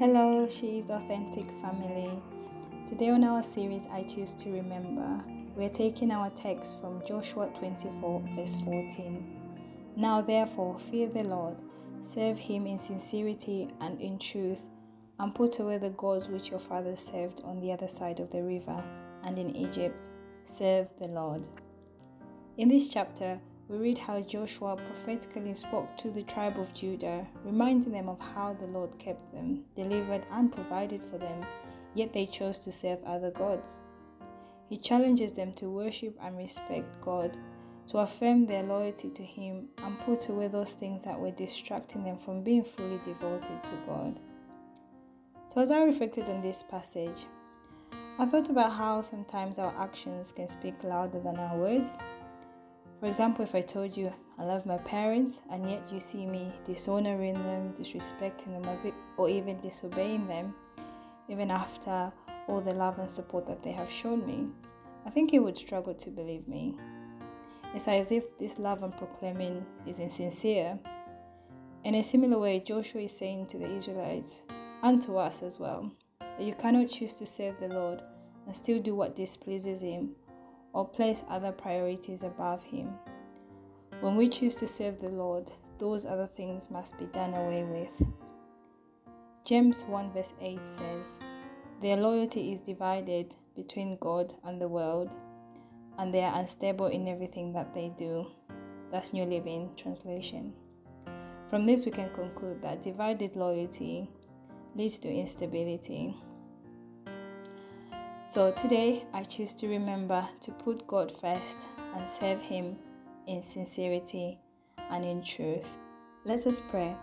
Hello, she is authentic family. Today on our series, I choose to remember. We're taking our text from Joshua 24, verse 14. Now, therefore, fear the Lord, serve him in sincerity and in truth, and put away the gods which your fathers served on the other side of the river and in Egypt. Serve the Lord. In this chapter, we read how Joshua prophetically spoke to the tribe of Judah, reminding them of how the Lord kept them, delivered, and provided for them, yet they chose to serve other gods. He challenges them to worship and respect God, to affirm their loyalty to Him, and put away those things that were distracting them from being fully devoted to God. So, as I reflected on this passage, I thought about how sometimes our actions can speak louder than our words. For example, if I told you I love my parents and yet you see me dishonoring them, disrespecting them, or even disobeying them, even after all the love and support that they have shown me, I think you would struggle to believe me. It's as if this love I'm proclaiming is insincere. In a similar way, Joshua is saying to the Israelites and to us as well that you cannot choose to serve the Lord and still do what displeases Him or place other priorities above Him. When we choose to serve the Lord, those other things must be done away with. James 1 verse 8 says, Their loyalty is divided between God and the world, and they are unstable in everything that they do. That's New Living Translation. From this, we can conclude that divided loyalty leads to instability so today I choose to remember to put God first and serve Him in sincerity and in truth. Let us pray.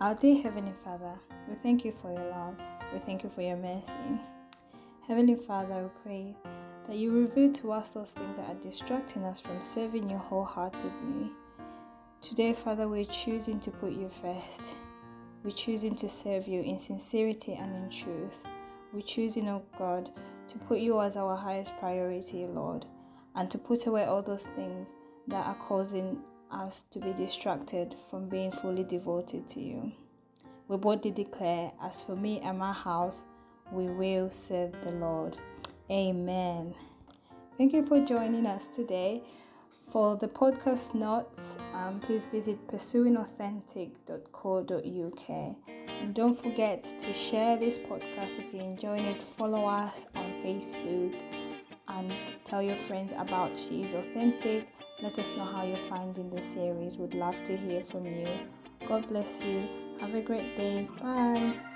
Our dear Heavenly Father, we thank you for your love. We thank you for your mercy. Heavenly Father, we pray that you reveal to us those things that are distracting us from serving you wholeheartedly. Today, Father, we're choosing to put you first. We're choosing to serve you in sincerity and in truth. We're choosing, oh God, to put you as our highest priority, Lord, and to put away all those things that are causing us to be distracted from being fully devoted to you. We boldly declare, as for me and my house, we will serve the Lord. Amen. Thank you for joining us today. For the podcast notes, um, please visit pursuingauthentic.co.uk. And don't forget to share this podcast if you're enjoying it. Follow us on Facebook and tell your friends about She is Authentic. Let us know how you're finding the series. We'd love to hear from you. God bless you. Have a great day. Bye.